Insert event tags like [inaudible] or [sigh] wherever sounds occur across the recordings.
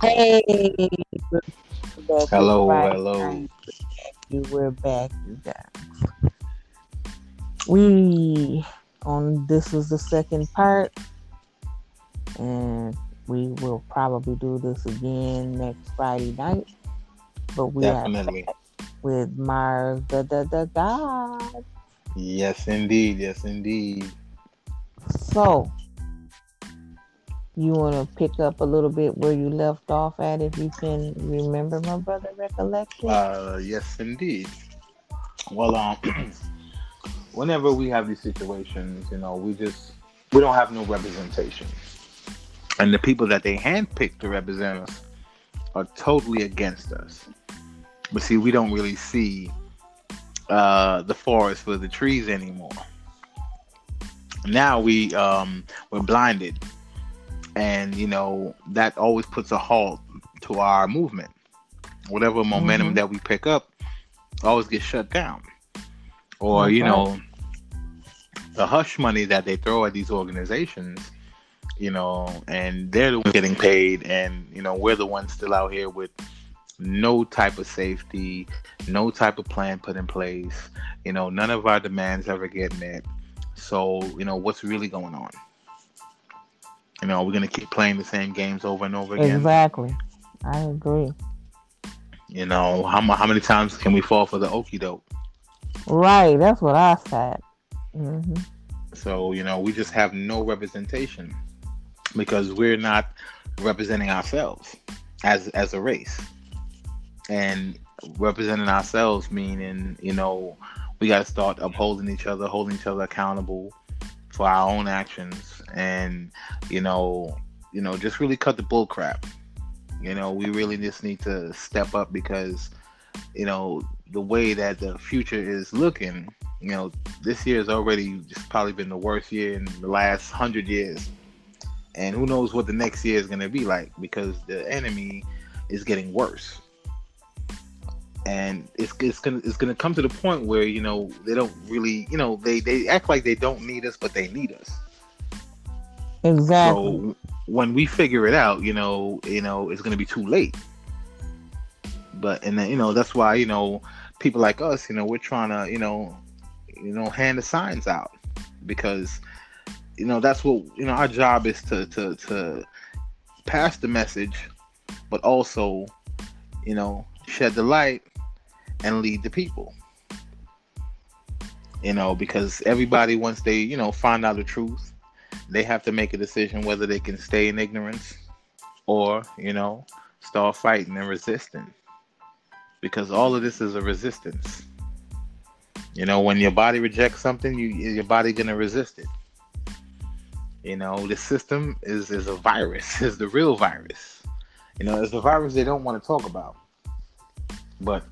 Hey, hello, hello. You were back, you guys. We on this is the second part, and we will probably do this again next Friday night. But we Definitely. are with Mars the the the God. Yes, indeed. Yes, indeed. So you want to pick up a little bit where you left off at, if you can remember, my brother, recollection. Uh, yes, indeed. Well, um, [clears throat] whenever we have these situations, you know, we just we don't have no representation, and the people that they handpick to represent us are totally against us. But see, we don't really see uh, the forest for the trees anymore. Now we um, we're blinded and you know that always puts a halt to our movement. Whatever momentum mm-hmm. that we pick up always gets shut down, or you know the hush money that they throw at these organizations. You know, and they're the ones getting paid, and you know we're the ones still out here with no type of safety, no type of plan put in place. You know, none of our demands ever get met. So, you know, what's really going on? You know, we're gonna keep playing the same games over and over again. Exactly. I agree. You know, how how many times can we fall for the okey doke? Right. That's what I said. Mm-hmm. So you know, we just have no representation because we're not representing ourselves as as a race, and representing ourselves meaning you know we got to start upholding each other, holding each other accountable for our own actions and you know you know just really cut the bull crap you know we really just need to step up because you know the way that the future is looking you know this year has already just probably been the worst year in the last hundred years. And who knows what the next year is going to be like because the enemy is getting worse and it's, it's gonna it's gonna come to the point where you know they don't really you know they they act like they don't need us but they need us exactly so when we figure it out you know you know it's gonna be too late but and then you know that's why you know people like us you know we're trying to you know you know hand the signs out because you know that's what you know our job is to to to pass the message but also you know shed the light and lead the people. You know, because everybody once they, you know, find out the truth, they have to make a decision whether they can stay in ignorance or, you know, start fighting and resisting. Because all of this is a resistance. You know, when your body rejects something, you your body gonna resist it. You know, the system is is a virus, [laughs] is the real virus. You know, it's the virus they don't want to talk about. But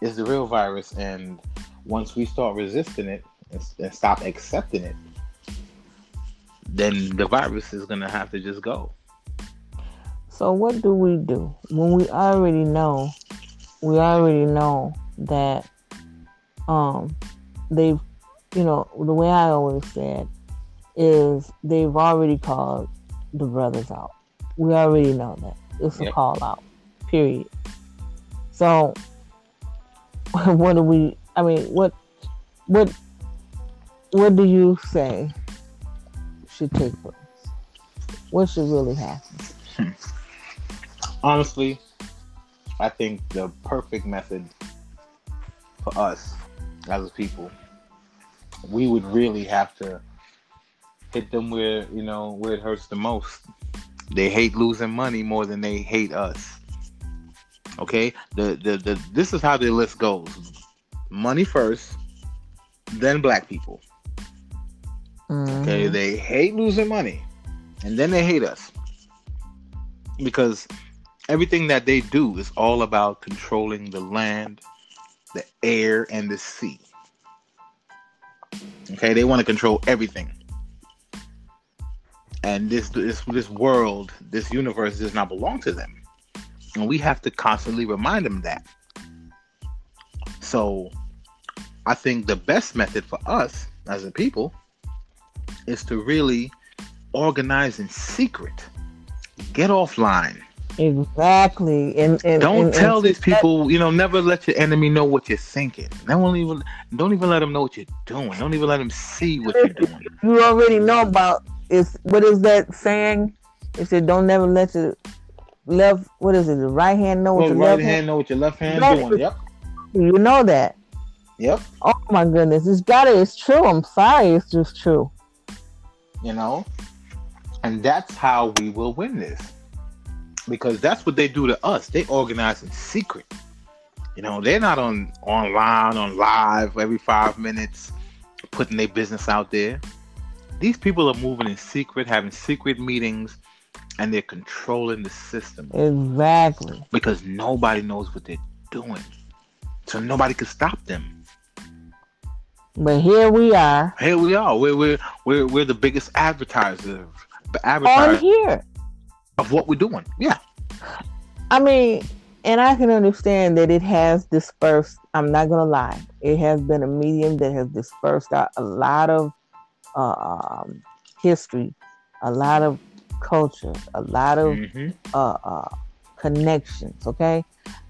is the real virus, and once we start resisting it and, and stop accepting it, then the virus is gonna have to just go. So what do we do when we already know? We already know that um they've you know the way I always said is they've already called the brothers out. We already know that it's a yep. call out. Period. So [laughs] what do we? I mean, what, what, what do you say should take place? What should really happen? Hmm. Honestly, I think the perfect method for us as a people, we would really have to hit them where you know where it hurts the most. They hate losing money more than they hate us. Okay, the, the the this is how the list goes: money first, then black people. Mm-hmm. Okay, they hate losing money, and then they hate us because everything that they do is all about controlling the land, the air, and the sea. Okay, they want to control everything. And this this this world, this universe does not belong to them. And we have to constantly remind them that. So I think the best method for us as a people is to really organize in secret, get offline, Exactly. And, and don't and, tell and these people, you know, never let your enemy know what you're thinking. Don't even don't even let them know what you're doing. Don't even let them see what you're doing. You already know about is what is that saying? It said don't never let your left what is it, the right hand know what Well, your right left hand hand know what your left hand No. doing. Yep. you know that. Yep. Oh my goodness. It's got it. it's true. I'm sorry, it's just true. you know and that's how we will win this because that's what they do to us they organize in secret you know they're not on online on live every five minutes putting their business out there these people are moving in secret having secret meetings and they're controlling the system. Exactly. because nobody knows what they're doing. So nobody can stop them. But here we are. Here we are. We're we're we're, we're the biggest advertisers on advertisers here. of what we're doing. Yeah. I mean, and I can understand that it has dispersed. I'm not gonna lie, it has been a medium that has dispersed out a lot of um, history, a lot of culture, a lot of Mhm. uh, uh, connections. Okay,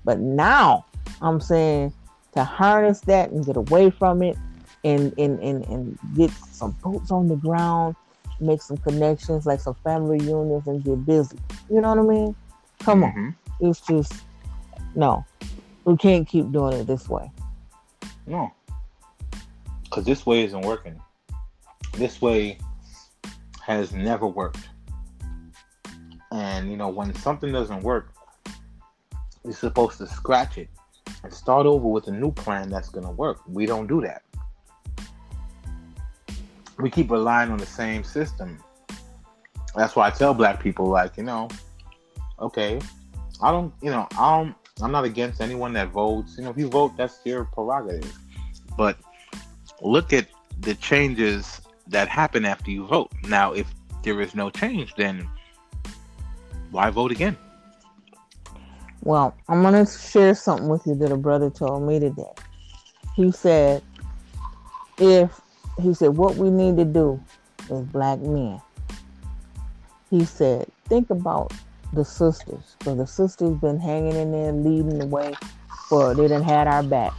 but now I'm saying to harness that and get away from it, and and and, and get some boots on the ground, make some connections, like some family reunions, and get busy. You know what I mean? Come on Mhm. it's just no we can't keep doing it this way No, because this way isn't working. This way has never worked. And you know, when something doesn't work, you're supposed to scratch it and start over with a new plan that's going to work. We don't do that. We keep relying on the same system. That's why I tell black people, like, you know, okay, I don't, you know, I don't, I'm not against anyone that votes. You know, if you vote, that's your prerogative. But look at the changes that happen after you vote. Now, if there is no change, then why vote again? well i'm going to share something with you that a brother told me today. He said if he said what we need to do is black men. He said think about the sisters because the sisters been hanging in there leading the way for they didn't had our back.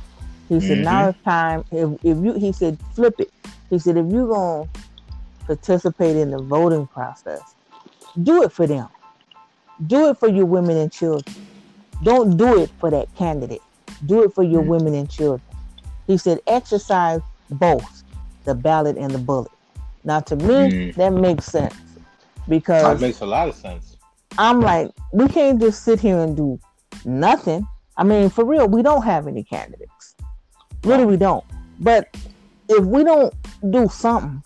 He said mm-hmm. now it's time if, if you he said flip it. He said if you're going to participate in the voting process do it for them do it for your women and children don't do it for that candidate do it for your Mhm. women and children he said exercise both the ballot and the bullet now to me Mm. that makes sense because That makes a lot of sense. I'm like, we can't just sit here and do nothing. I mean, for real, we don't have any candidates. Really, we don't. But if we don't do something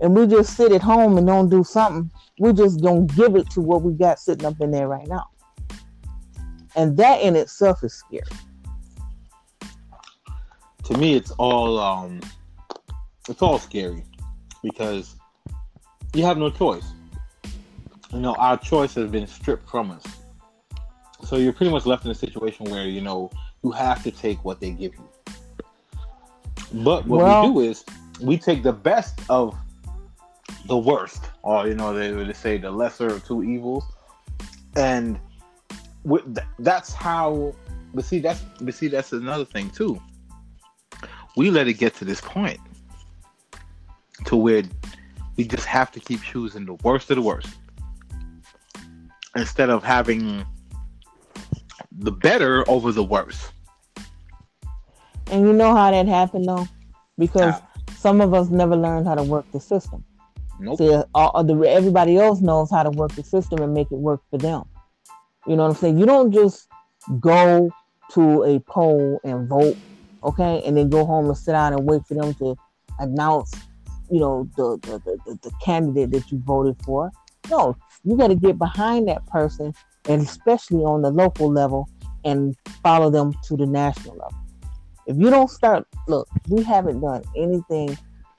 and we just sit at home and don't do something, we just don't give it to what we got sitting up in there right now. And that in itself is scary. To me, it's all um, it's all scary because you have no choice. You know, our choice has been stripped from us. So you're pretty much left in a situation where you know you have to take what they give you. But what Well- we do is we take the best of the worst, or you know they would say the lesser of two evils, and that's how. But see, that's but see, that's another thing too. We let it get to this point to where we just have to keep choosing the worst of the worst instead of having the better over the worst. And you know how that happened though? Because some of us never learned how to work the system. Nope. See, all, all the, everybody else knows how to work the system and make it work for them. You know what I'm saying? You don't just go to a poll and vote, okay, and then go home and sit down and wait for them to announce, you know, the the, the, the, candidate that you voted for. No, you got to get behind that person, and especially on the local level, and follow them to the national level. If you don't start, look, we haven't done anything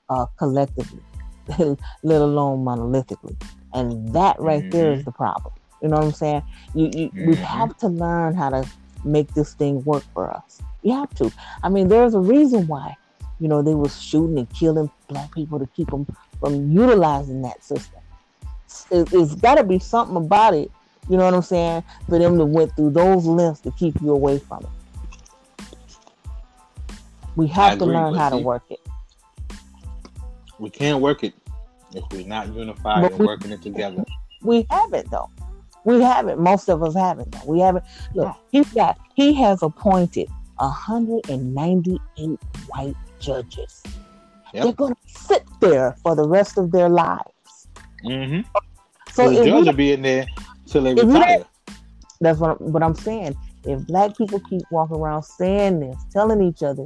uh, collectively, [laughs] let alone monolithically, and that right there is the problem. You know what I'm saying? You, you we Mhm. have to learn how to make this thing work for us. You have to. I mean, there's a reason why, you know, they was shooting and killing black people to keep them from utilizing that system. It, it's got to be something about it You know what I'm saying? For them to went through those lengths to keep you away from it. We have to learn how to work it. We can't work it if we're not unified But and we- working it together. We haven't though. We haven't. Most of us haven't though. We haven't. Look, he's got. He has appointed 198 white judges. Yep. They're going to sit there for the rest of their lives. Mm-hmm. So the judge will be in there till they retire. that's what, I'm- what I'm saying. If black people keep walking around saying this, telling each other,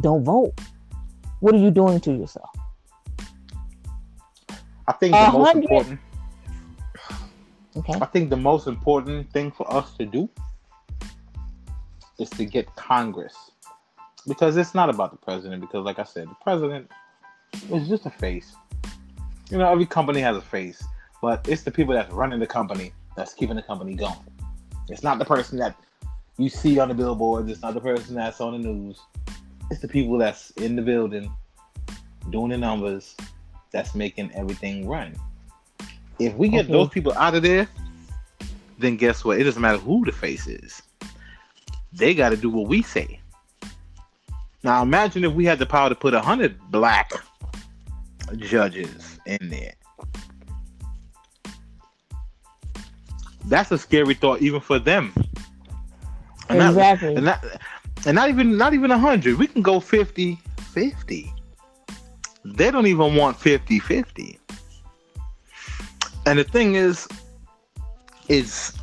"Don't vote," what are you doing to yourself? I think the most important. Okay. I think the most important thing for us to do is to get Congress, because it's not about the president. Because, like I said, the president is just a face. You know, every company has a face, but it's the people that's running the company that's keeping the company going. It's not the person that you see on the billboards. It's not the person that's on the news. It's the people that's in the building doing the numbers that's making everything run. If we get Okay. those people out of there, then guess what? It doesn't matter who the face is. They got to do what we say. Now imagine if we had the power to put a hundred black judges in there. That's a scary thought, even for them. And not- Exactly. and not, and not even not even a hundred. We can go 50 50. They don't even want 50 50. And the thing is, is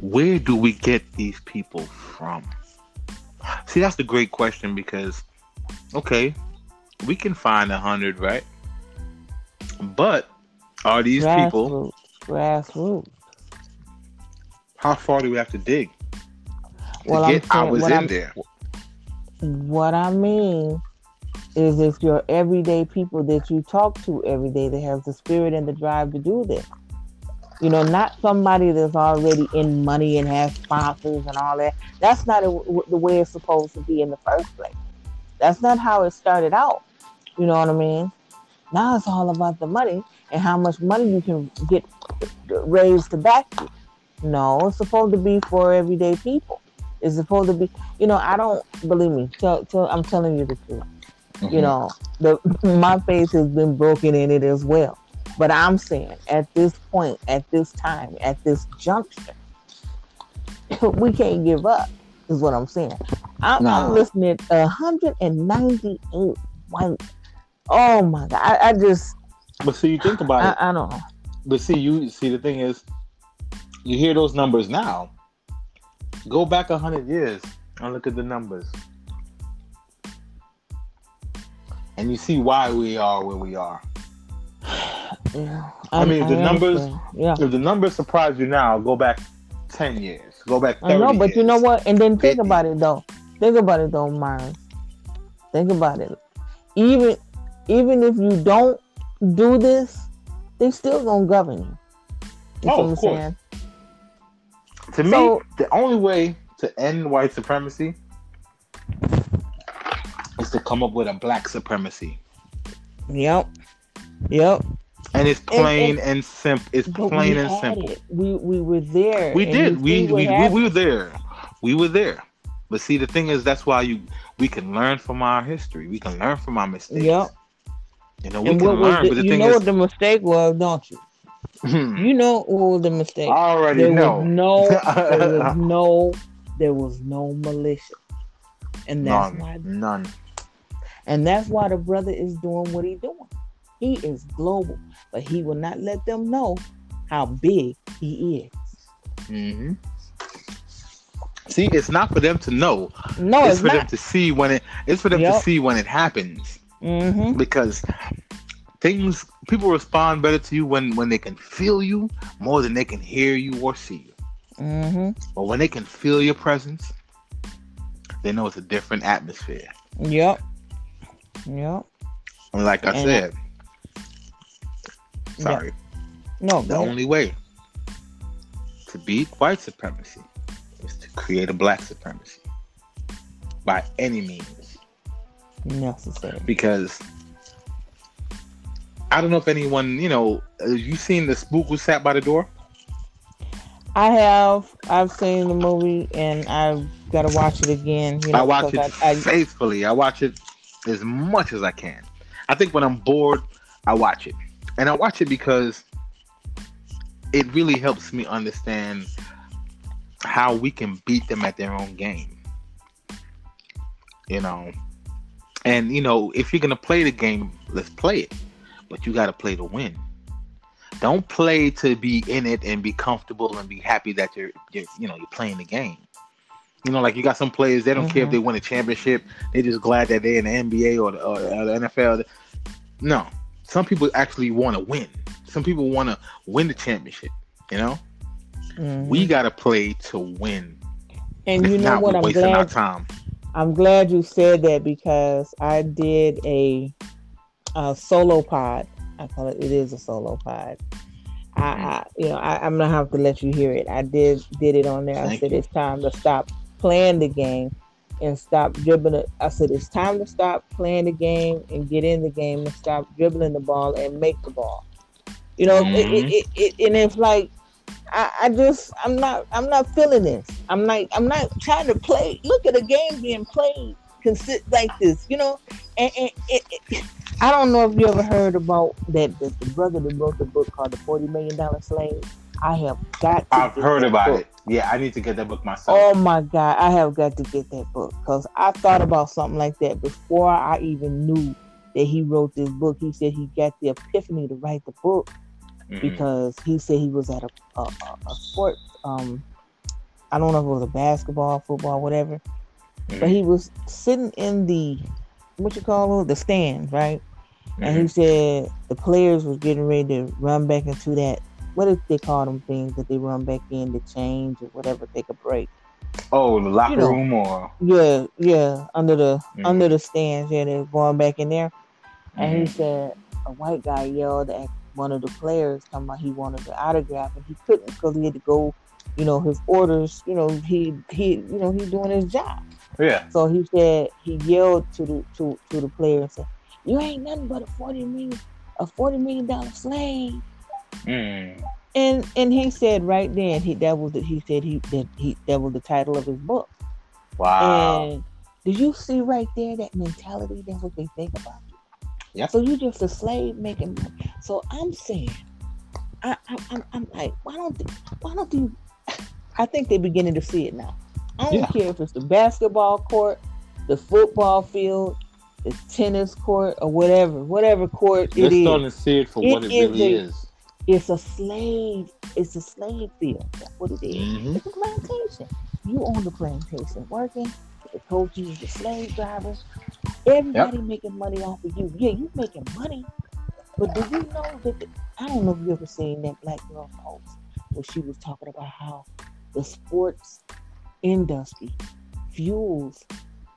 where do we get these people from? See, that's the great question because, okay, we can find a hundred, right? But are these people? Grassroots. Grassroots. How far do we have to dig to Well, I'm saying- ours in I'm- there? What I mean is if your everyday people that you talk to every day that has the spirit and the drive to do this. You know, not somebody that's already in money and has sponsors and all that. That's not the way it's supposed to be in the first place. That's not how it started out. You know what I mean? Now it's all about the money and how much money you can get raised to back you. No, it's supposed to be for everyday people. It's supposed to be, you know, I don't believe me. Tell, tell, I'm telling you the truth. Mm-hmm. You know, the my faith has been broken in it as well. But I'm saying at this point, at this time, at this juncture, [laughs] we can't give up. Is what I'm saying. I'm. I'm listening to 198 white. Oh my god! I, I just But see, you think about it. I, I don't know. But see, you see the thing is, you hear those numbers now. Go back a hundred years and look at the numbers, and you see why we are where we are. Yeah, I mean, the numbers- understand. Yeah. If the numbers surprise you now, go back ten years. Go back. 30 I know, but you know what? And then think 50. about it though. Think about it though, Mars. Think about it. Even even if you don't do this, they still gonna govern you. You Oh, of what I'm course. saying? To me, the only way to end white supremacy is to come up with a black supremacy, Yep. Yep. and it's And- plain and, simple. It's plain and simple. It. We we were there. We did. We we, we we were there. We were there. But see, the thing is, that's why you we can learn from our history. We can learn from our mistakes. Yep. You know, we And can learn. the, but the you know is, what the mistake was, don't you? Hmm. You know was the mistake? I already there know. no there was [laughs] no there was no militia. And that's none. why None. And that's why the brother is doing what he's doing. He is global, but he will not let them know how big he is. hmm See, it's not for them to know. No, it's, it's, for them to see when it. It's for them to see when it happens. hmm Because things, people respond better to you when when they can feel you more than they can hear you or see you. hmm But when they can feel your presence, they know it's a different atmosphere. Yep. Yep. And like I And- said, sorry, No, the only way to beat white supremacy is to create a black supremacy by any means. necessary. Because I don't know if anyone, you know, uh, you seen the spook who sat by the door? I have. I've seen the movie, and I've got to watch it again. You know, I watch it I, I, faithfully. I watch it as much as I can. I think when I'm bored, I watch it, and I watch it because it really helps me understand how we can beat them at their own game. You know, and you know, if you're gonna play the game, let's play it, but you got to play to win. Don't play to be in it and be comfortable and be happy that you're, you're you know, you're playing the game. You know, like you got some players, they don't mm-hmm. care if they win a championship. They're just glad that they're in the NBA or the, or the NFL. No, some people actually want to win. Some people want to win the championship. You know, mm-hmm. we got to play to win. And you know what? I'm glad. I'm glad you said that because I did a, a solo pod. I call it. It is a solo pod. I, mm-hmm. I you know, I, am gonna have to let you hear it. I did did it on there. Thank I said you. it's time to stop playing the game and stop dribbling. I said it's time to stop playing the game and get in the game and stop dribbling the ball and make the ball. You know, mm-hmm. it, it, it, and it's like I, I, just I'm not I'm not feeling this. I'm like I'm not trying to play. Look at a game being played consist like this, you know. And, and it, I don't know if you ever heard about that the, the brother that wrote the book called The Forty Million Dollar Slave. I have got. I've heard about book. it. Yeah, I need to get that book myself. Oh my god, I have got to get that book because I thought about something like that before I even knew that he wrote this book. He said he got the epiphany to write the book mm-hmm. because he said he was at a a, a sports. Um, I don't know if it was a basketball, football, whatever, mm-hmm. but he was sitting in the what you call it, the stands, right? Mm-hmm. And he said the players was getting ready to run back into that what did they call them things that they run back in to change or whatever, take a break. Oh, the locker you know, room or yeah, yeah, under the mm-hmm. under the stands. Yeah, they're going back in there, and mm-hmm. he said a white guy yelled at one of the players, talking about he wanted the autograph, and he couldn't because he had to go. You know his orders. You know he he you know he's doing his job. Yeah. So he said he yelled to the to to the player and said, "You ain't nothing but a forty million a forty million dollar slave." Mm. And and he said right then he that was the, he said he that he that was the title of his book. Wow. And did you see right there that mentality? That's what they think about you. Yeah. So you're just a slave making money. So I'm saying, I, I I'm, I'm like, why don't they, why don't you? [laughs] I think they're beginning to see it now. I don't yeah. care if it's the basketball court, the football field, the tennis court, or whatever, whatever court it is. They're starting to see it for it what it really a, is. It's a slave. It's a slave field. That's what it is. Mm-hmm. It's a plantation. You own the plantation, working. The coaches, the slave drivers, everybody yep. making money off of you. Yeah, you making money, but do you know that? The, I don't know if you ever seen that black girl post where she was talking about how the sports industry fuels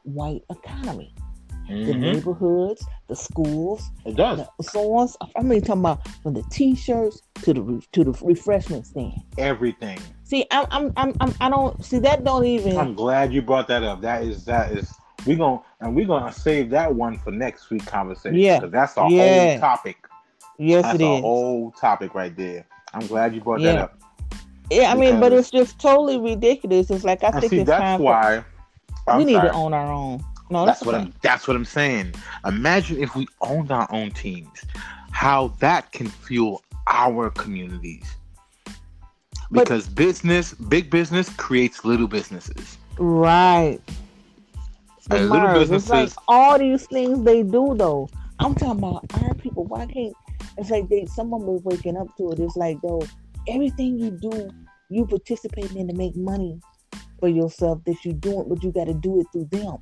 white economy mm-hmm. the neighborhoods, the schools. It does. So on. I mean, talking about from the t-shirts to the to the refreshment stand. Everything. See, I'm, I'm, I'm, I'm I don't see that. Don't even. I'm glad you brought that up. That is that is we gonna and we're gonna save that one for next week conversation. Yeah, because that's a yeah. whole topic. Yes, that's it is. whole topic right there. I'm glad you brought yeah. that up. Yeah, I mean, but it's just totally ridiculous. It's like I think see, it's that's time why for, we need sorry. to own our own. No, that's, that's what I'm. That's what I'm saying. Imagine if we owned our own teams, how that can fuel our communities. Because but, business, big business, creates little businesses. Right. And little businesses. It's like all these things they do, though. I'm talking about our people. Why can't? It's like they. Someone was waking up to it. It's like though everything you do, you participating in to make money for yourself that you're doing, but you got to do it through them.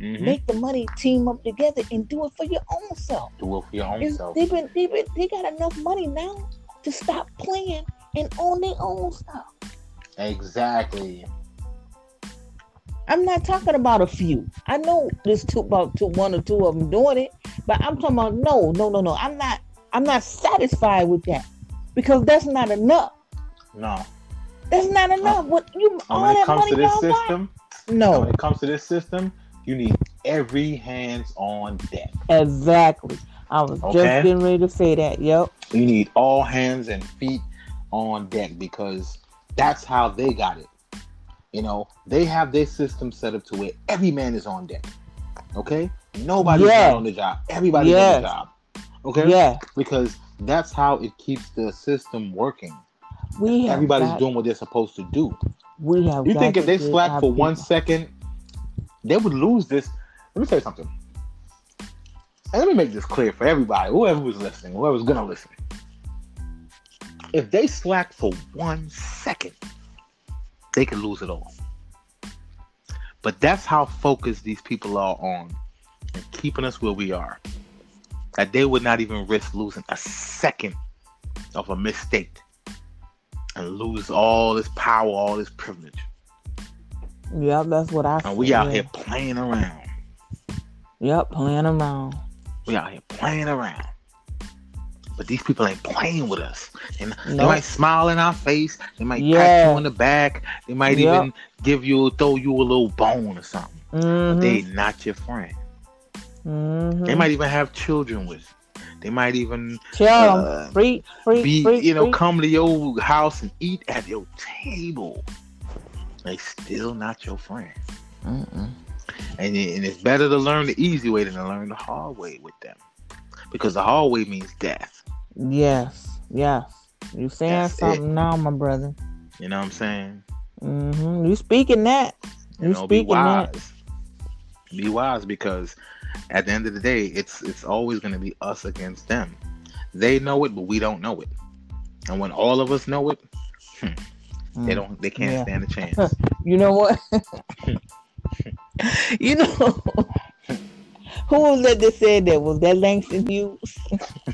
Mm-hmm. Make the money, team up together, and do it for your own self. Do it for your own self. They've been, they've been, they got enough money now to stop playing and own their own stuff. Exactly. I'm not talking about a few. I know there's two about two, one or two of them doing it, but I'm talking about no, no, no, no. I'm not. I'm not satisfied with that because that's not enough. No. That's not enough. What you all when it comes to this system? No. When it comes to this system, you need every hands on deck. Exactly. I was okay? just getting ready to say that. Yep. You need all hands and feet on deck because That's how they got it. You know, they have their system set up to where every man is on deck. Okay? Nobody's not on the job. Everybody's on the job. Okay? Yeah, Because that's how it keeps the system working. we have Everybody's got, doing what they're supposed to do. We have. You think if they slack for one second, they would lose this. Let me tell you something. And let me make this clear for everybody, whoever was listening, whoever's gonna listen. If they slack for one second, they could lose it all. But that's how focused these people are on and keeping us where we are. That they would not even risk losing a second of a mistake and lose all this power, all this privilege. Yep, that's what I. And we said. out here playing around. Yep, playing around. We out here playing around. But these people ain't playing with us. And they might smile in our face. They might pat you on the back. They might Yep. even give you, throw you a little bone or something. Mm-hmm. They not your friend. mm-hmm. They might even have children with. you. They might even tell uh, free, free, be, free, you know, free. come to your house and eat at your table. They still not your friend. Mm-mm. And, it- and it's better to learn the easy way than to learn the hard way with them. Because the hard way means death. Yes, yes. You saying That's something now, my brother? You know what I'm saying? Mm-hmm. You speaking that? You You know, be wise. that? Be wise because at the end of the day, it's it's always gonna be us against them. They know it, but we don't know it. And when all of us know it, they Mm. don't they can't Yeah. stand a [laughs] chance. You know what? [laughs] you know who was that that said that? Was that Langston Hughes?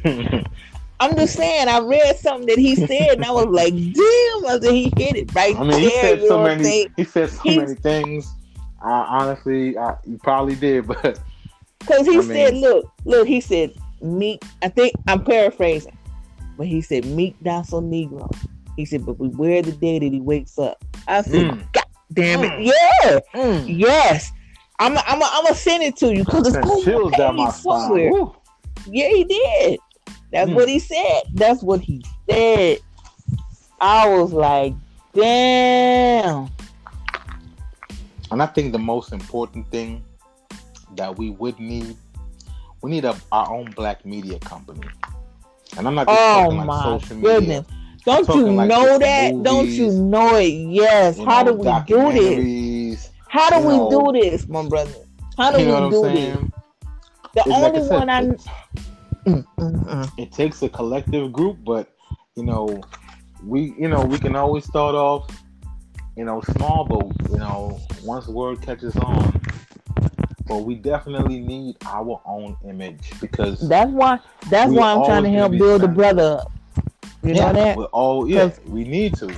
[laughs] I'm just saying. I read something that he said, and I was like, "Damn!" I said he hit it right I mean, he there. said so know what I'm many. saying? He said so He's- many things. I honestly, uh, he probably did, but Because he I said, mean- look, look, he said, meek, I think I'm paraphrasing, but he said, meek, docile Negro. He said, but beware the day that he wakes up. I said, Mm. God damn it. Mm. Yeah, mm, yes. I'm I'm I'm gonna send it to you because it's sent on chills down my page spine. somewhere. Yeah, he did. That's Mm. what he said. That's what he said. I was like, damn. And I think the most important thing that we would need, we need a, our own black media company. And I'm not just Oh talking like my social media. goodness. Don't you like know that? Don't you know it? Yes. you How know, do we do this? How do we know. do this, my brother? How do You know we do this? The It's only said, one I it- Mm, mm, mm. it takes a collective group, but you know, we you know we can always start off, you know, small, but you know, once word catches on, but we definitely need our own image because that's why that's why I'm trying to help build the brother up. You yeah, know that? all yeah, we need to.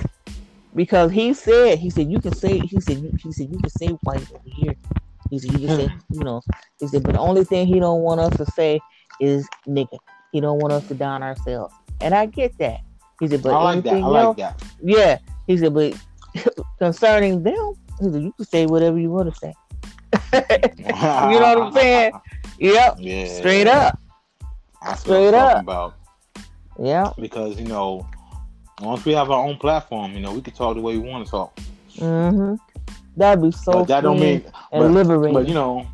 Because he said he said you can say he said you he said you can say white over here. He said you can say you know he said but the only thing he don't want us to say is nigga. He don't want us to down ourselves. And I get that. He said, but I like that. I like else, that. yeah. He said, but [laughs] concerning them, he said, you can say whatever you want to say. [laughs] you know what I'm saying? [laughs] Yep. Yeah, Straight up. That's Straight up. about. Yeah. Because you know, once we have our own platform, you know, we can talk the way we want to talk. Mm-hmm. That'd be so but that don't mean, and but, liberating. but you know,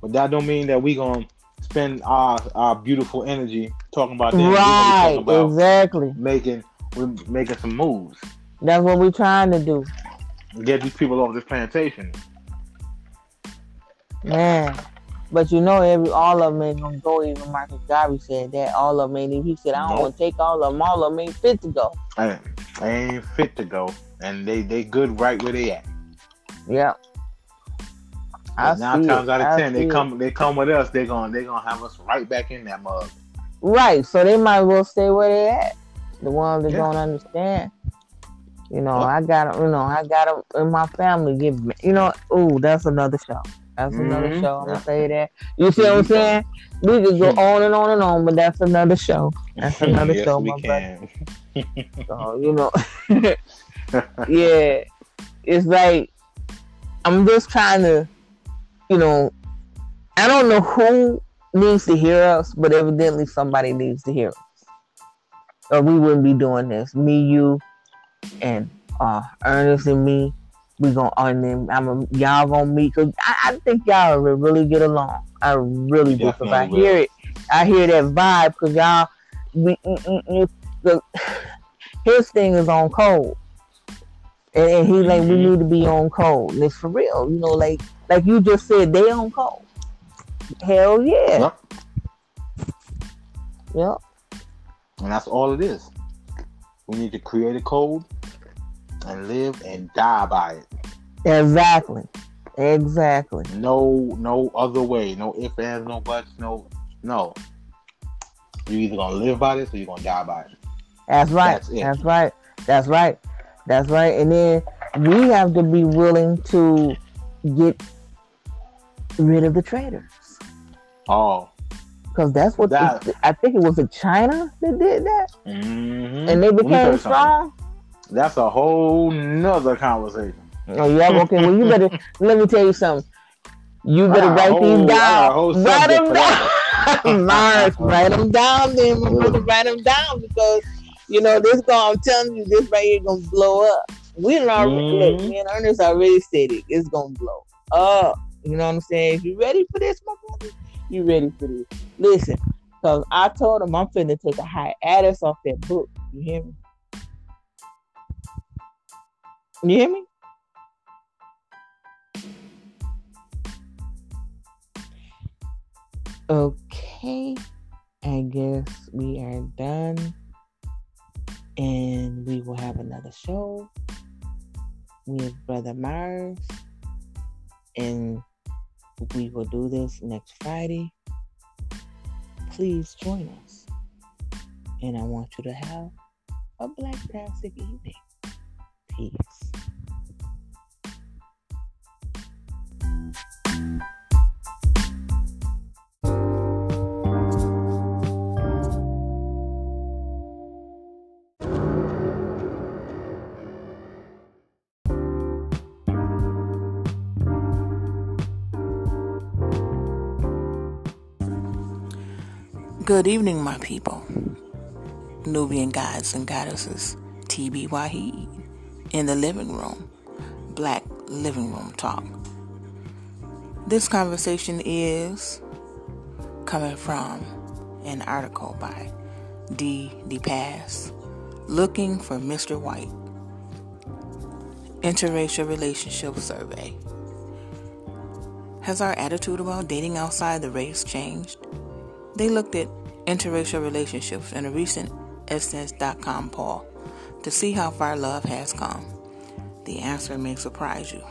but that don't mean that we gonna spend our our beautiful energy talking about them. We gonna be right. about Exactly. making we're making some moves. That's what we're trying to do. Get these people off this plantation. Man. But you know, every all of them ain't gonna go. Even Marcus Garvey said that all of them ain't. He said, "I don't want to take all of them. All of them ain't fit to go." They ain't fit to go, and they they good right where they at. Yeah. I nine times it. out of I ten, they see it. come they come with us. They're gonna they gonna have us right back in that mug. Right. So they might as well stay where they at. The ones that Yeah. don't understand. You know, Yeah. I got You know, I got in my family. Give me. You know. Oh, that's another show. That's another Mhm. show. I'm gonna say that. You see what I'm saying? We could go Mhm. on and on and on, but that's another show. That's [laughs] another yes, show, my brother. [laughs] So you know, [laughs] yeah, it's like I'm just trying to, you know, I don't know who needs to hear us, but evidently somebody needs to hear us, or we wouldn't be doing this. Me, you, and uh, Ernest and me, we gonna and then I'm a, y'all gonna meet because I, I, think y'all will really get along. I really do because I hear it. I hear that vibe because y'all. We, mm, mm, mm, the, [sighs] his thing is on cold, and, and he's like, mm-hmm. we need to be on cold. And it's for real, you know, like like you just said, they on cold. Hell yeah. Yep. Yep. And that's all it is. We need to create a code and live and die by it. Exactly. Exactly. No, no other way. No ifs, ands, no buts. No, no. You either gonna live by this or you're gonna die by it. That's right. That's, That's right. That's right. That's right. And then we have to be willing to get rid of the traitors. Oh. Because that's what that, the, I think it was in China that did that, mm-hmm. and they became strong. That's a whole nother conversation. Oh yeah, okay. Well, you better [laughs] let me tell you something. You better write whole, these down. Write them down, [laughs] Mars. write them down, then write them down because you know this going. I'm telling you, this right here gonna blow up. We don't already mm-hmm. look. Me and Ernest already said it. It's gonna blow up. You know what I'm saying? You ready for this, my brother? You ready for this? Listen, because I told him I'm finna take a hiatus off that book. You hear me? You hear me? Okay, I guess we are done. And we will have another show with Brother Mars. And we will do this next Friday. Please join us. And I want you to have a Black Tastic evening. Peace. Good evening, my people. Nubian gods and goddesses, TB in the living room, Black Living Room Talk. This conversation is coming from an article by D. DePass, Looking for Mr. White, Interracial Relationship Survey. Has our attitude about dating outside the race changed? They looked at interracial relationships in a recent Essence.com poll to see how far love has come. The answer may surprise you.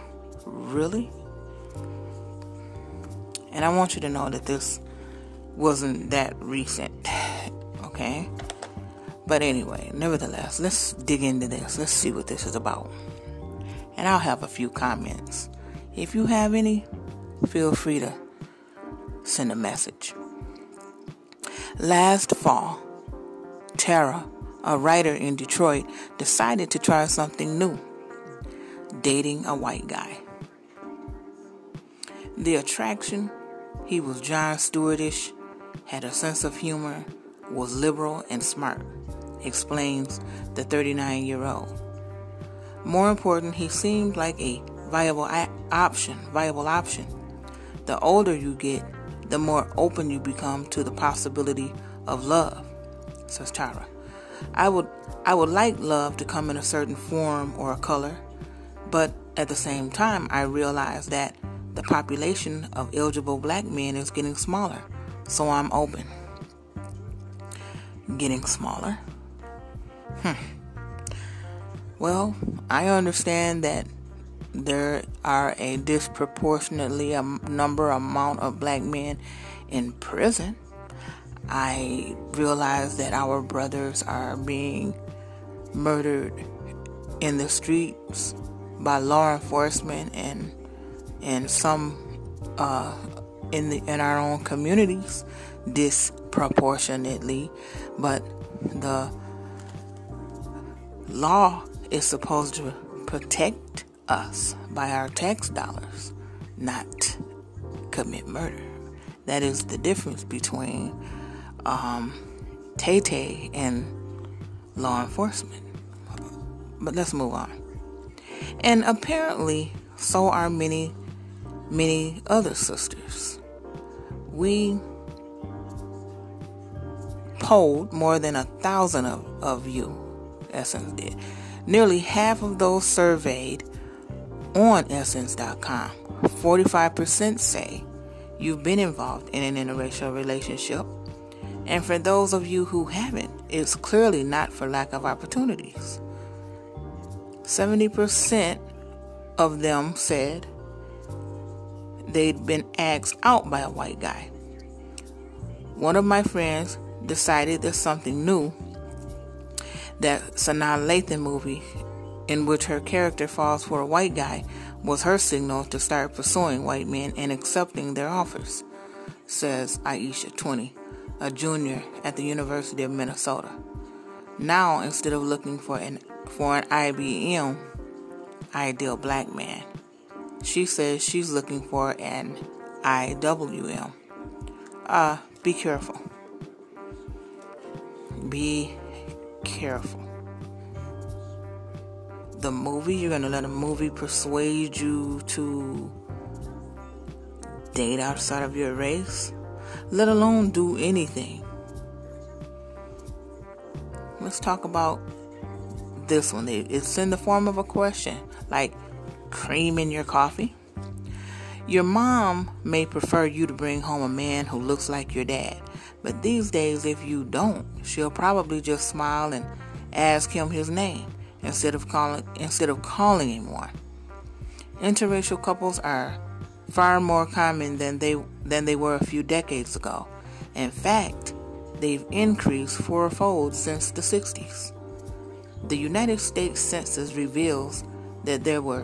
Really? And I want you to know that this wasn't that recent, [sighs] okay? But anyway, nevertheless, let's dig into this. Let's see what this is about. And I'll have a few comments. If you have any, feel free to send a message. Last fall, Tara, a writer in Detroit, decided to try something new dating a white guy. The attraction, he was Jon Stewartish, had a sense of humor, was liberal and smart, explains the 39 year old. More important, he seemed like a viable option, viable option. The older you get, the more open you become to the possibility of love, says Tara. I would I would like love to come in a certain form or a color, but at the same time I realize that the population of eligible black men is getting smaller, so I'm open. Getting smaller? Hmm. Well, I understand that there are a disproportionately number amount of black men in prison. I realize that our brothers are being murdered in the streets by law enforcement and and some uh, in the in our own communities disproportionately, but the law is supposed to protect us by our tax dollars, not commit murder. That is the difference between um, Tay Tay and law enforcement. But let's move on. And apparently, so are many, many other sisters. We polled more than a thousand of, of you, Essence did. Nearly half of those surveyed on Essence.com, 45% say you've been involved in an interracial relationship. And for those of you who haven't, it's clearly not for lack of opportunities. 70% of them said they'd been asked out by a white guy. One of my friends decided there's something new that Sanaa Lathan movie in which her character falls for a white guy was her signal to start pursuing white men and accepting their offers, says Aisha 20, a junior at the University of Minnesota. Now, instead of looking for an for an IBM ideal black man, she says she's looking for an IWM. Uh, be careful. Be careful. The movie, you're gonna let a movie persuade you to date outside of your race, let alone do anything. Let's talk about this one. It's in the form of a question, like cream in your coffee. Your mom may prefer you to bring home a man who looks like your dad. But these days, if you don't, she'll probably just smile and ask him his name instead of calling instead of calling him one. Interracial couples are far more common than they than they were a few decades ago. In fact, they've increased fourfold since the 60s. The United States Census reveals that there were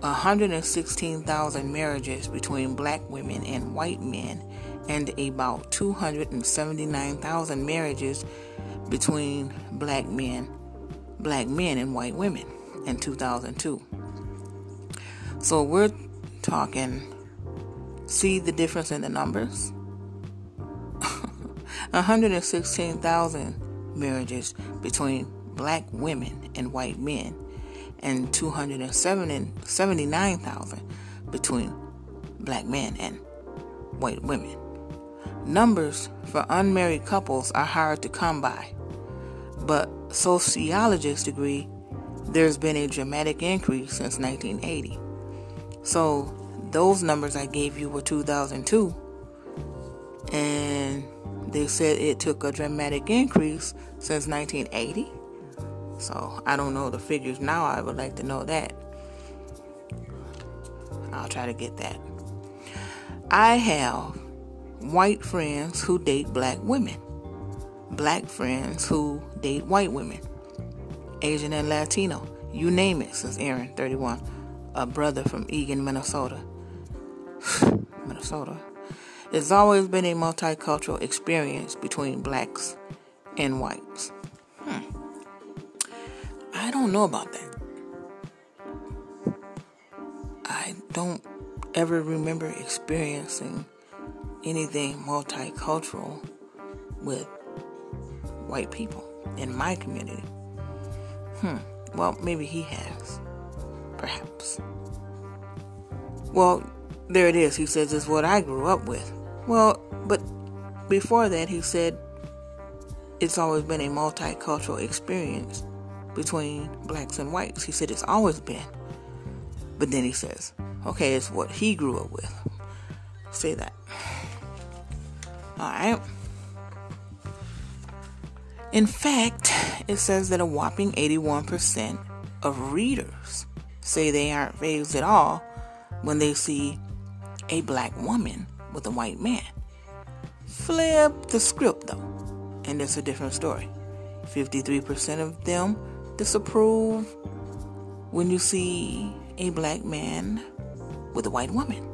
116,000 marriages between black women and white men and about 279,000 marriages between black men, black men and white women in 2002. So we're talking see the difference in the numbers. [laughs] 116,000 marriages between black women and white men and 279,000 between black men and white women. Numbers for unmarried couples are hard to come by, but sociologists agree there's been a dramatic increase since 1980. So, those numbers I gave you were 2002, and they said it took a dramatic increase since 1980. So, I don't know the figures now, I would like to know that. I'll try to get that. I have white friends who date black women, black friends who date white women, Asian and Latino, you name it, says Aaron, 31, a brother from Eagan, Minnesota. [sighs] Minnesota. It's always been a multicultural experience between blacks and whites. Hmm. I don't know about that. I don't ever remember experiencing anything multicultural with white people in my community. Hmm. Well, maybe he has. Perhaps. Well, there it is. He says it's what I grew up with. Well, but before that, he said it's always been a multicultural experience between blacks and whites. He said it's always been. But then he says, okay, it's what he grew up with. Say that. Alright. In fact, it says that a whopping 81% of readers say they aren't phased at all when they see a black woman with a white man. Flip the script though, and it's a different story. 53% of them disapprove when you see a black man with a white woman.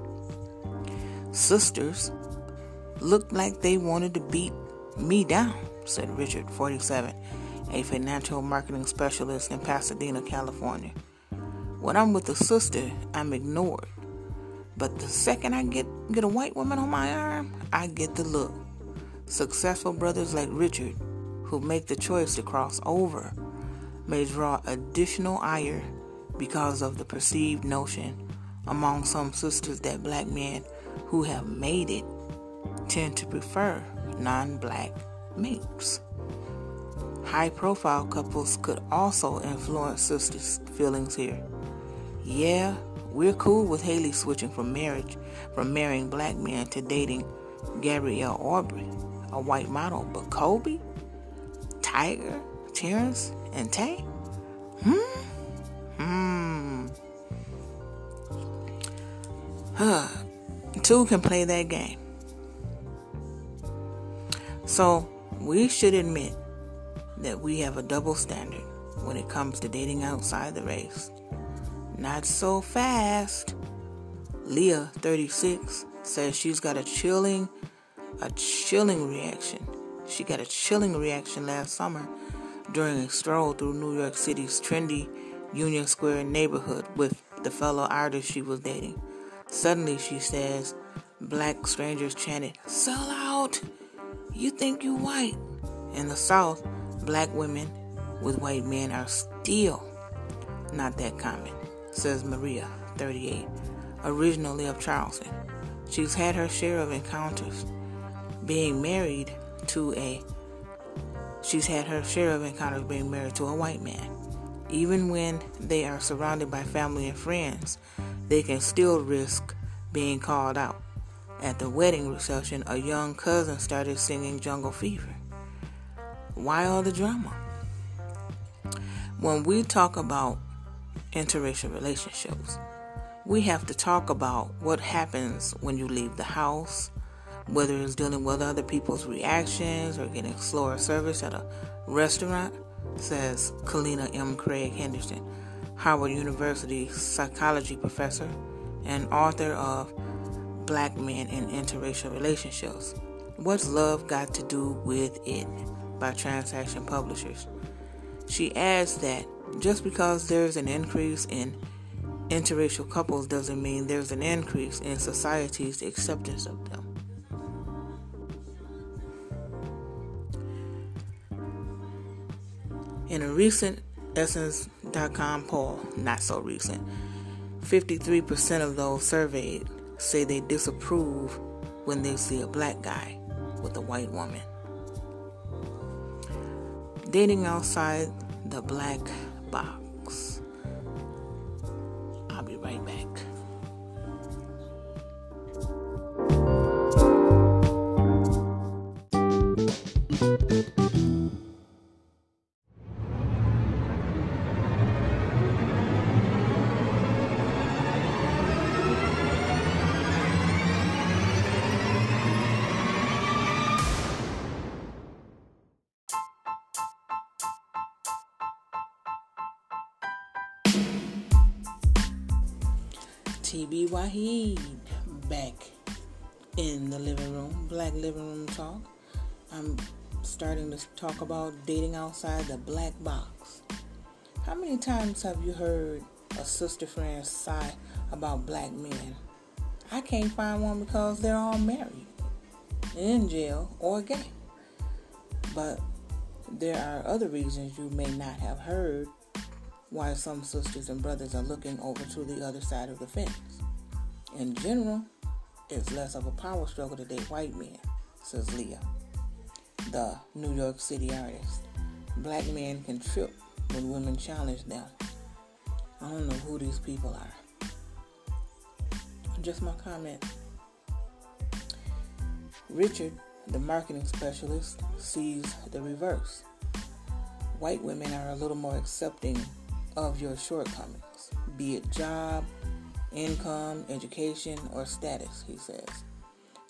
Sisters looked like they wanted to beat me down, said Richard, 47, a financial marketing specialist in Pasadena, California. When I'm with a sister, I'm ignored. But the second I get, get a white woman on my arm, I get the look. Successful brothers like Richard, who make the choice to cross over, may draw additional ire because of the perceived notion among some sisters that black men who have made it tend to prefer non black mates. High profile couples could also influence sisters' feelings here. Yeah, we're cool with Haley switching from marriage, from marrying black men to dating Gabriel Aubry, a white model, but Kobe, Tiger, Terrence, and Tay? Hmm? Hmm. Huh. [sighs] Two can play that game. So, we should admit that we have a double standard when it comes to dating outside the race. Not so fast. Leah, 36, says she's got a chilling, a chilling reaction. She got a chilling reaction last summer during a stroll through New York City's trendy Union Square neighborhood with the fellow artist she was dating. Suddenly, she says, black strangers chanted, Sell out! You think you white? In the South, black women with white men are still not that common, says Maria, 38, originally of Charleston. She's had her share of encounters. Being married to a she's had her share of encounters being married to a white man. Even when they are surrounded by family and friends, they can still risk being called out. At the wedding reception, a young cousin started singing Jungle Fever. Why all the drama? When we talk about interracial relationships, we have to talk about what happens when you leave the house, whether it's dealing with other people's reactions or getting slower service at a restaurant, says Kellina M. Craig Henderson, Howard University psychology professor and author of Black Men in Interracial Relationships. What's Love Got to Do with It? by Transaction Publishers. She adds that just because there's an increase in interracial couples doesn't mean there's an increase in society's acceptance of them. In a recent Essence.com poll, not so recent, 53% of those surveyed say they disapprove when they see a black guy with a white woman. Dating outside the black box. I'll be right back. Black Living Room Talk. I'm starting to talk about dating outside the black box. How many times have you heard a sister friend sigh about black men? I can't find one because they're all married, in jail, or gay. But there are other reasons you may not have heard why some sisters and brothers are looking over to the other side of the fence. In general, it's less of a power struggle to date white men, says Leah, the New York City artist. Black men can trip when women challenge them. I don't know who these people are. Just my comment. Richard, the marketing specialist, sees the reverse. White women are a little more accepting of your shortcomings, be it job, income, education, or status, he says.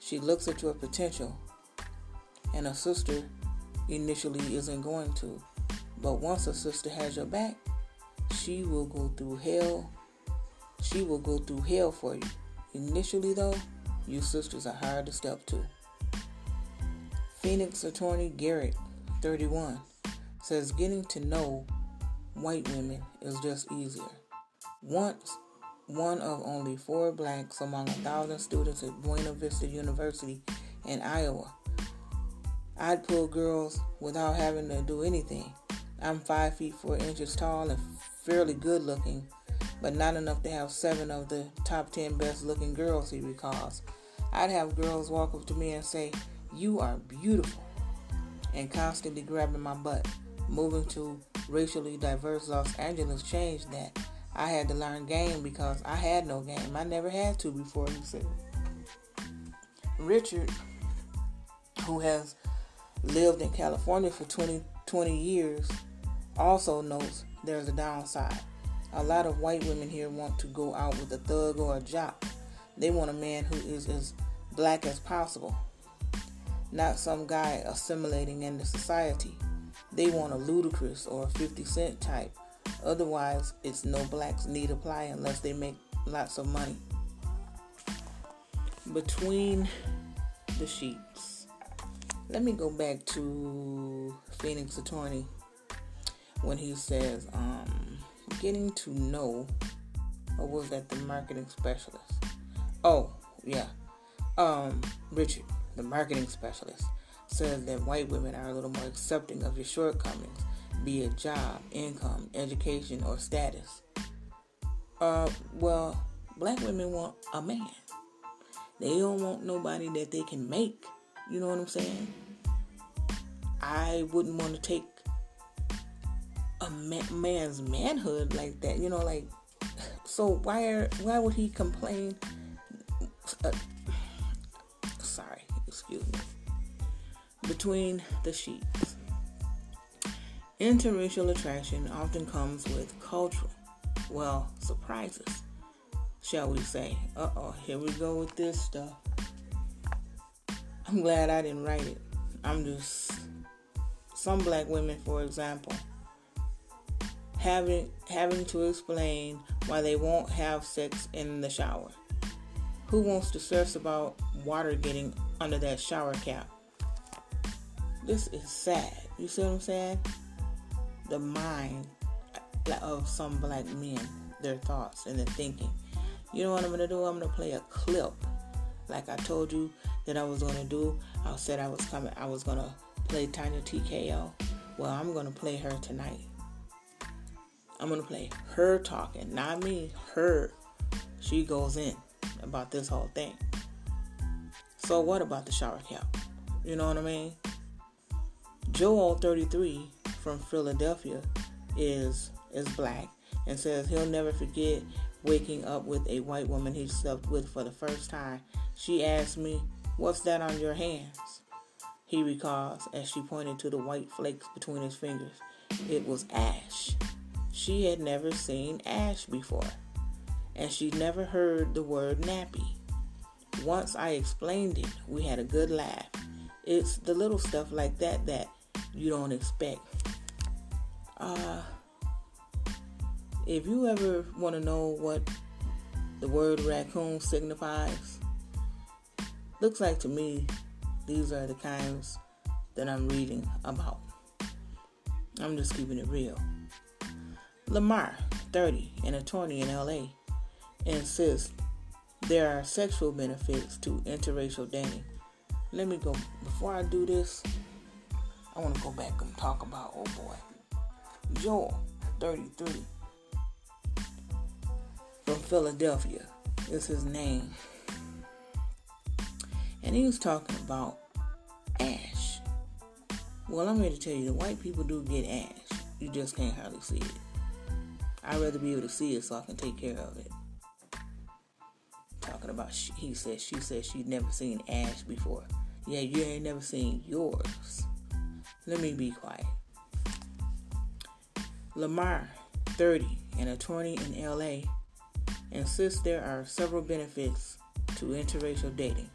She looks at your potential, and a sister initially isn't going to. But once a sister has your back, she will go through hell. She will go through hell for you. Initially, though, you sisters are hard to step to. Phoenix attorney Garrett, 31, says getting to know white women is just easier. Once one of only four blacks among a thousand students at Buena Vista University in Iowa. I'd pull girls without having to do anything. I'm five feet four inches tall and fairly good looking, but not enough to have seven of the top 10 best looking girls, he recalls. I'd have girls walk up to me and say, You are beautiful, and constantly grabbing my butt. Moving to racially diverse Los Angeles changed that. I had to learn game because I had no game. I never had to before, he said. Richard, who has lived in California for 20, 20 years, also notes there's a downside. A lot of white women here want to go out with a thug or a jock. They want a man who is as black as possible, not some guy assimilating into society. They want a Ludacris or a 50 Cent type. Otherwise, it's no blacks need apply unless they make lots of money. Between the sheets. Let me go back to Phoenix Attorney when he says, um, getting to know, or was that the marketing specialist? Oh, yeah. Um, Richard, the marketing specialist, says that white women are a little more accepting of your shortcomings, be it job, income, education, or status. Uh, well, black women want a man. They don't want nobody that they can make. You know what I'm saying? I wouldn't want to take a man's manhood like that. You know, like so why are why would he complain? Uh, sorry, excuse me. Between the sheets. Interracial attraction often comes with cultural, well, surprises, shall we say. Uh oh, here we go with this stuff. I'm glad I didn't write it. I'm just. Some black women, for example, having having to explain why they won't have sex in the shower. Who wants to stress about water getting under that shower cap? This is sad. You see what I'm saying? The mind of some black men, their thoughts and their thinking. You know what I'm gonna do? I'm gonna play a clip, like I told you that I was gonna do. I said I was coming. I was gonna play Tanya TKO. Well, I'm gonna play her tonight. I'm gonna play her talking, not me, her. She goes in about this whole thing. So what about the shower cap? You know what I mean? Joel 33 from Philadelphia is is black and says he'll never forget waking up with a white woman he slept with for the first time. She asked me, "What's that on your hands?" He recalls as she pointed to the white flakes between his fingers. It was ash. She had never seen ash before, and she'd never heard the word nappy. Once I explained it, we had a good laugh. It's the little stuff like that that you don't expect. Uh, if you ever want to know what the word raccoon signifies, looks like to me these are the kinds that I'm reading about. I'm just keeping it real. Lamar, 30, an attorney in LA, insists there are sexual benefits to interracial dating. Let me go, before I do this, I want to go back and talk about, oh boy, Joel, 33, from Philadelphia is his name. And he was talking about ash. Well, I'm here to tell you, the white people do get ash. You just can't hardly see it. I'd rather be able to see it so I can take care of it. Talking about, she, he said, she said she'd never seen ash before. Yeah, you ain't never seen yours. Let me be quiet. Lamar, 30, an attorney in LA, insists there are several benefits to interracial dating.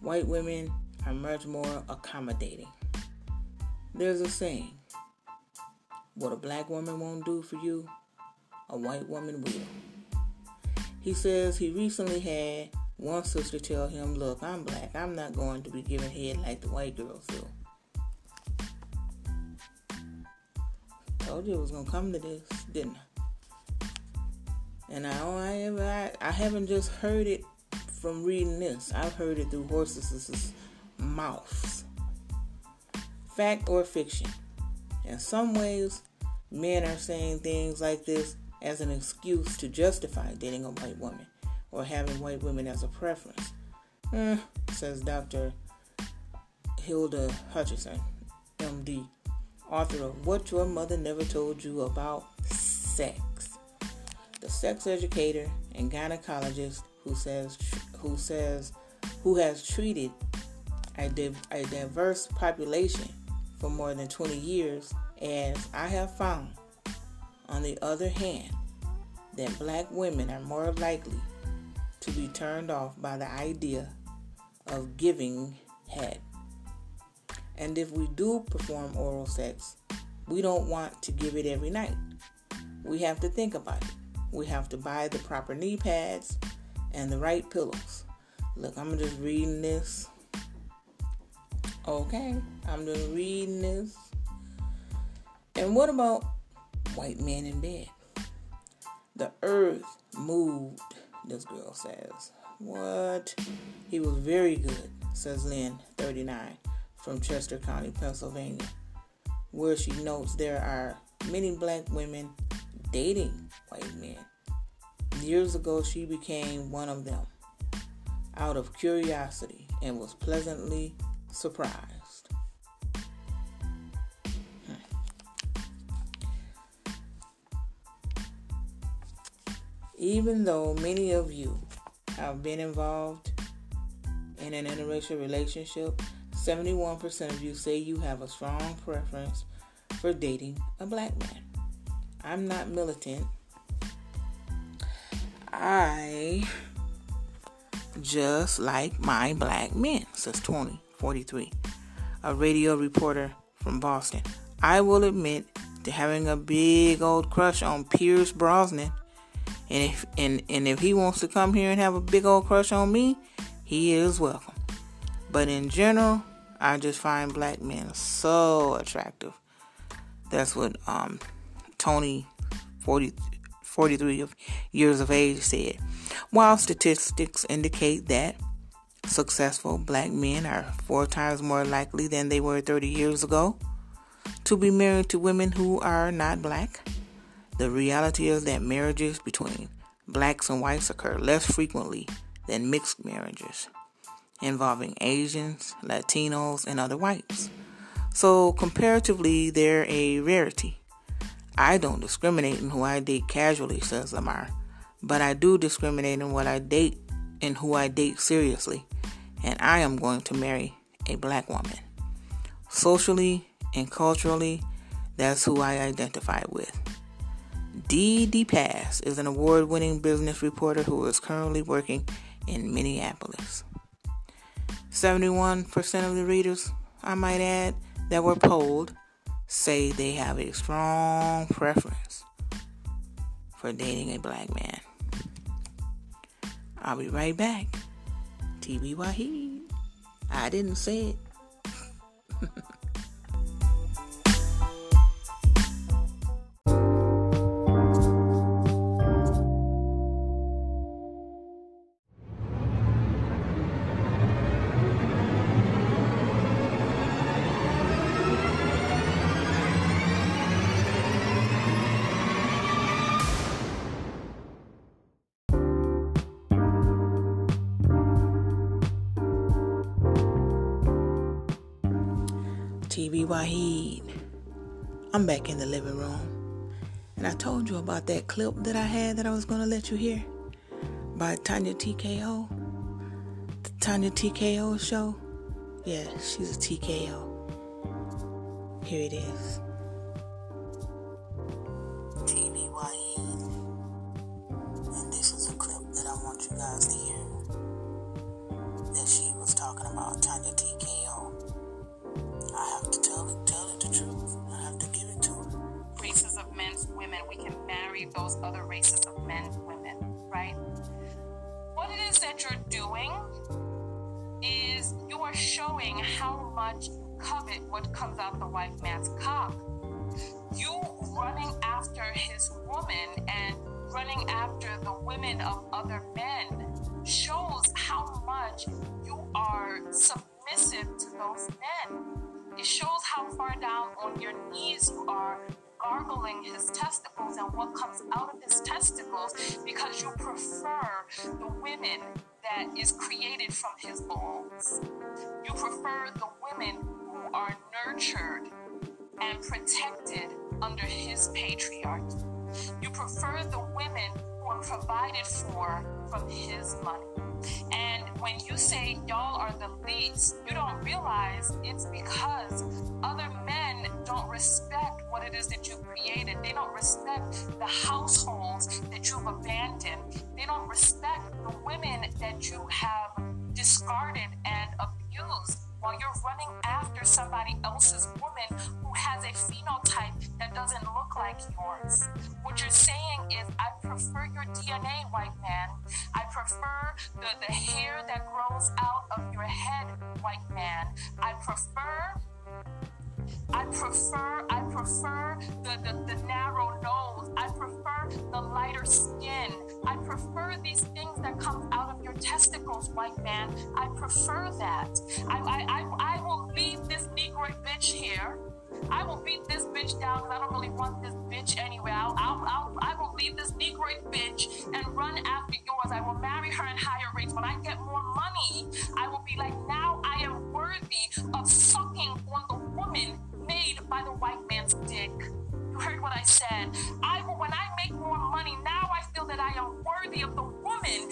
White women are much more accommodating. There's a saying what a black woman won't do for you, a white woman will. He says he recently had one sister tell him, Look, I'm black. I'm not going to be giving head like the white girls do. Told you it was to come to this, didn't I? And I, I, I haven't just heard it from reading this, I've heard it through horses' mouths. Fact or fiction. In some ways, men are saying things like this as an excuse to justify dating a white woman or having white women as a preference. Mm, says Dr. Hilda Hutcherson, MD, author of What Your Mother Never Told You About Sex. The sex educator and gynecologist who says who says who has treated a, div- a diverse population for more than 20 years, as I have found, on the other hand, that black women are more likely to be turned off by the idea of giving head. And if we do perform oral sex, we don't want to give it every night. We have to think about it. We have to buy the proper knee pads and the right pillows. Look, I'm just reading this. Okay, I'm just reading this. And what about white men in bed? The earth moved, this girl says. What? He was very good, says Lynn, 39, from Chester County, Pennsylvania, where she notes there are many black women dating white men. Years ago, she became one of them out of curiosity and was pleasantly surprised. Hmm. Even though many of you have been involved in an interracial relationship, 71% of you say you have a strong preference for dating a black man. I'm not militant. I just like my black men, says 2043, a radio reporter from Boston. I will admit to having a big old crush on Pierce Brosnan and if and, and if he wants to come here and have a big old crush on me, he is welcome. But in general, I just find black men so attractive. That's what um, Tony 40, 43 years of age said. While statistics indicate that successful black men are four times more likely than they were 30 years ago to be married to women who are not black, the reality is that marriages between blacks and whites occur less frequently than mixed marriages involving Asians, Latinos, and other whites. So, comparatively, they're a rarity. I don't discriminate in who I date casually, says Lamar, but I do discriminate in what I date and who I date seriously, and I am going to marry a black woman. Socially and culturally, that's who I identify with. Dee Dee Pass is an award winning business reporter who is currently working in Minneapolis. 71% of the readers, I might add, that were polled say they have a strong preference for dating a black man. I'll be right back. TB Wahid. I didn't say it. [laughs] I'm back in the living room. And I told you about that clip that I had that I was going to let you hear by Tanya TKO. The Tanya TKO show. Yeah, she's a TKO. Here it is. TB Wahid. And this is a clip that I want you guys to hear. That she was talking about Tanya TKO. Those other races of men, women, right? What it is that you're doing is you are showing how much you covet what comes out the white man's cock. You running after his woman and running after the women of other men shows how much you are submissive to those men. It shows how far down on your knees you are gargling his testicles and what comes out of his testicles because you prefer the women that is created from his balls. You prefer the women who are nurtured and protected under his patriarchy. You prefer the women who are provided for from his money. And when you say y'all are the least, you don't realize it's because other men don't respect what it is that you've created. They don't respect the households that you've abandoned. They don't respect the women that you have discarded and abused while you're running after somebody else's woman who has a phenotype that doesn't look like yours. What you're saying is, I prefer your DNA, white man. I prefer the, the hair that grows out of your head, white man. I prefer I prefer, I prefer the, the, the, narrow nose. I prefer the lighter skin. I prefer these things that come out of your testicles, white man. I prefer that. I, I, I, I will leave this Negro bitch here. I will beat this bitch down because I don't really want this bitch anyway. I'll, I'll, I'll, I will leave this Negroid bitch and run after yours. I will marry her in higher rates. When I get more money, I will be like, now I am worthy of sucking on the woman made by the white man's dick. You heard what I said. I when I make more money, now I feel that I am worthy of the woman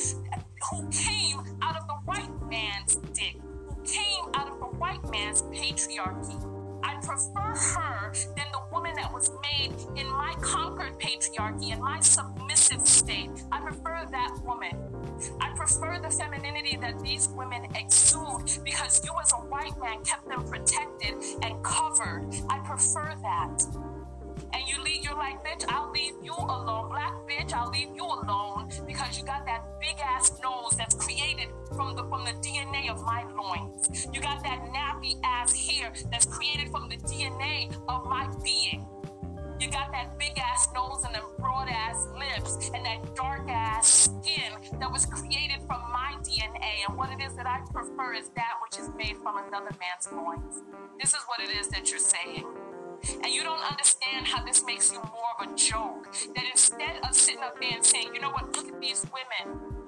who came out of the white man's dick, who came out of the white man's patriarchy. I prefer her than the woman that was made in my conquered patriarchy, in my submissive state. I prefer that woman. The femininity that these women exude because you, as a white man, kept them protected and covered. I prefer that. And you leave, you're like, bitch, I'll leave you alone. Black bitch, I'll leave you alone because you got that big ass nose that's created from the from the DNA of my loins. You got that nappy ass hair that's created from the DNA of my being. You got that big ass nose and them broad ass lips and that dark ass skin that was created from my DNA. And what it is that I prefer is that which is made from another man's loins. This is what it is that you're saying. And you don't understand how this makes you more of a joke. That instead of sitting up there and saying, you know what, look at these women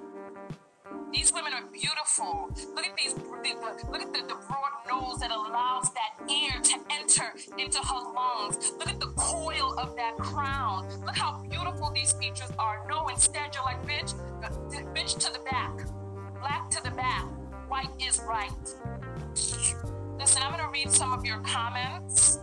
these women are beautiful. Look at these. Look at the, the broad nose that allows that air to enter into her lungs. Look at the coil of that crown. Look how beautiful these features are. No, instead you're like, bitch, bitch to the back, black to the back, white is right. Listen, I'm gonna read some of your comments.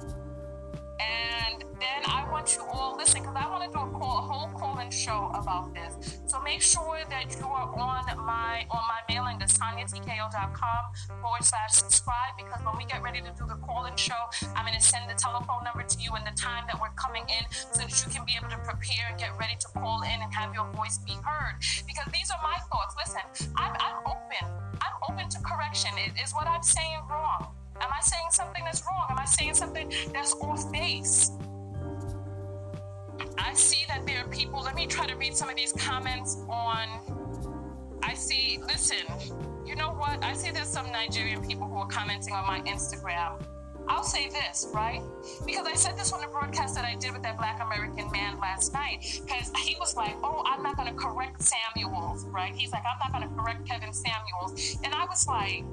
And then I want you all listen because I want to do a, call, a whole call-in show about this. So make sure that you are on my on my mailing list, tanyatko.com forward slash subscribe because when we get ready to do the call-in show, I'm going to send the telephone number to you and the time that we're coming in so that you can be able to prepare and get ready to call in and have your voice be heard. Because these are my thoughts. Listen, I'm, I'm open. I'm open to correction. Is what I'm saying wrong? Am I saying something that's wrong? Am I saying something that's off base? I see that there are people, let me try to read some of these comments on. I see, listen, you know what? I see there's some Nigerian people who are commenting on my Instagram. I'll say this, right? Because I said this on the broadcast that I did with that black American man last night. Because he was like, oh, I'm not going to correct Samuels, right? He's like, I'm not going to correct Kevin Samuels. And I was like,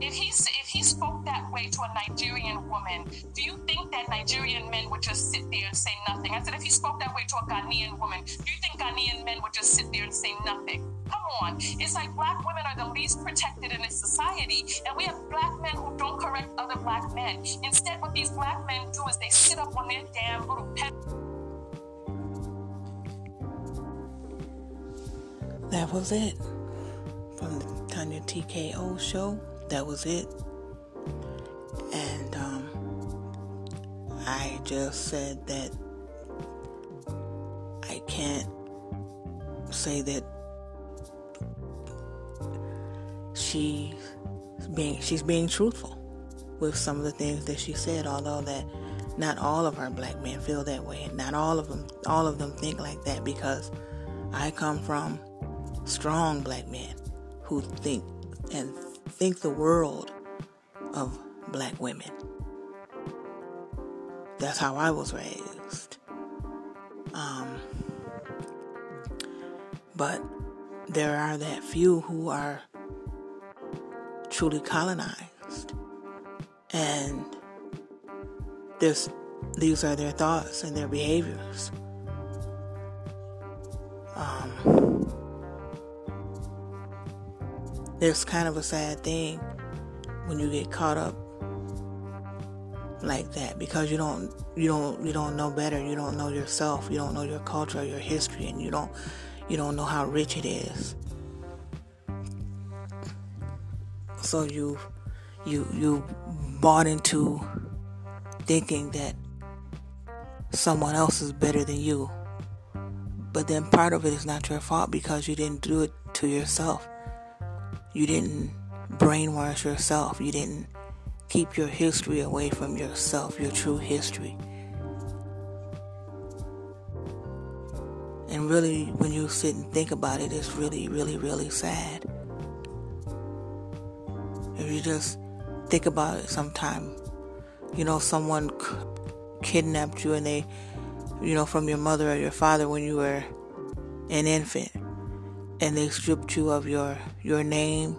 if he if he spoke that way to a Nigerian woman, do you think that Nigerian men would just sit there and say nothing? I said, if he spoke that way to a Ghanaian woman, do you think Ghanaian men would just sit there and say nothing? Come on, it's like black women are the least protected in this society, and we have black men who don't correct other black men. Instead, what these black men do is they sit up on their damn little pet. That was it from the Tanya TKO show that was it. And um, I just said that I can't say that she's being she's being truthful with some of the things that she said, although that not all of our black men feel that way. Not all of them all of them think like that because I come from strong black men who think and think the world of black women. that's how I was raised. Um, but there are that few who are truly colonized. And this, these are their thoughts and their behaviors. Um, there's kind of a sad thing when you get caught up like that because you don't you don't you don't know better. You don't know yourself. You don't know your culture your history and you don't you don't know how rich it is. So you you you bought into thinking that someone else is better than you. But then part of it is not your fault because you didn't do it to yourself you didn't brainwash yourself. You didn't keep your history away from yourself your true history. And really when you sit and think about it it's really really really sad. If you just think about it sometime, you know, someone kidnapped you and they, you know, from your mother or your father when you were an infant, and they stripped you of your your name,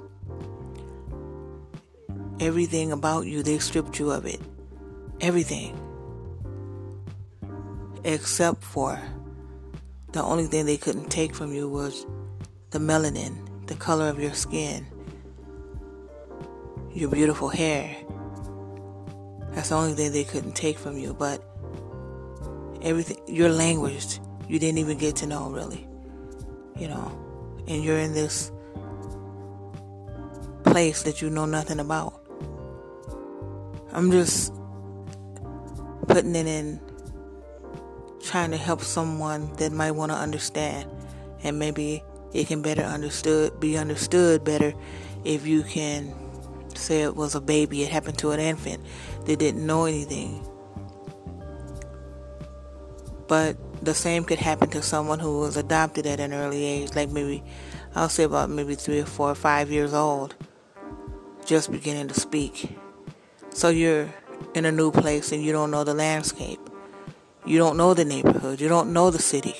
everything about you. They stripped you of it, everything, except for the only thing they couldn't take from you was the melanin, the color of your skin your beautiful hair. That's the only thing they couldn't take from you. But everything, your language, you didn't even get to know really. You know, and you're in this place that you know nothing about. I'm just putting it in, trying to help someone that might want to understand, and maybe it can better understood, be understood better if you can say it was a baby, it happened to an infant. They didn't know anything. But the same could happen to someone who was adopted at an early age, like maybe, I'll say about maybe three or four or five years old, just beginning to speak. So you're in a new place and you don't know the landscape. You don't know the neighborhood. You don't know the city.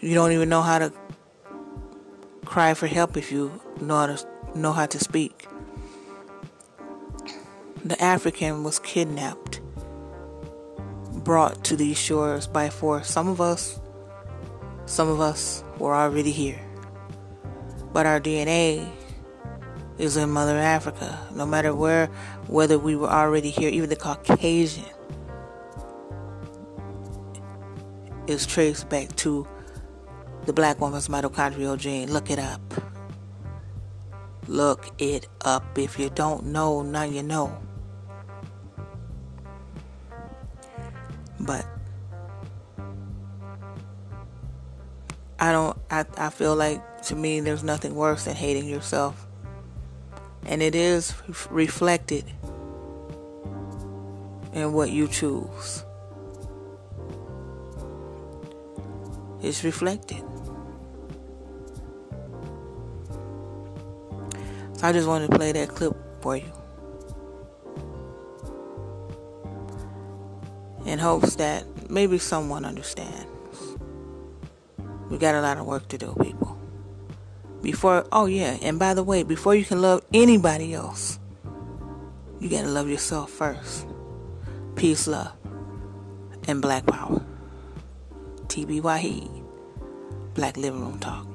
You don't even know how to cry for help if you know how to know how to speak. The African was kidnapped, brought to these shores by force. Some of us, some of us were already here. But our DNA is in Mother Africa. No matter where, whether we were already here, even the Caucasian is traced back to the black woman's mitochondrial gene. Look it up. Look it up. If you don't know, now you know. But I don't, I, I feel like to me there's nothing worse than hating yourself. And it is reflected in what you choose. It's reflected. So I just wanted to play that clip for you. In hopes that maybe someone understands. We got a lot of work to do, people. Before, oh yeah, and by the way, before you can love anybody else, you gotta love yourself first. Peace, love, and black power. TB Wahid, Black Living Room Talk.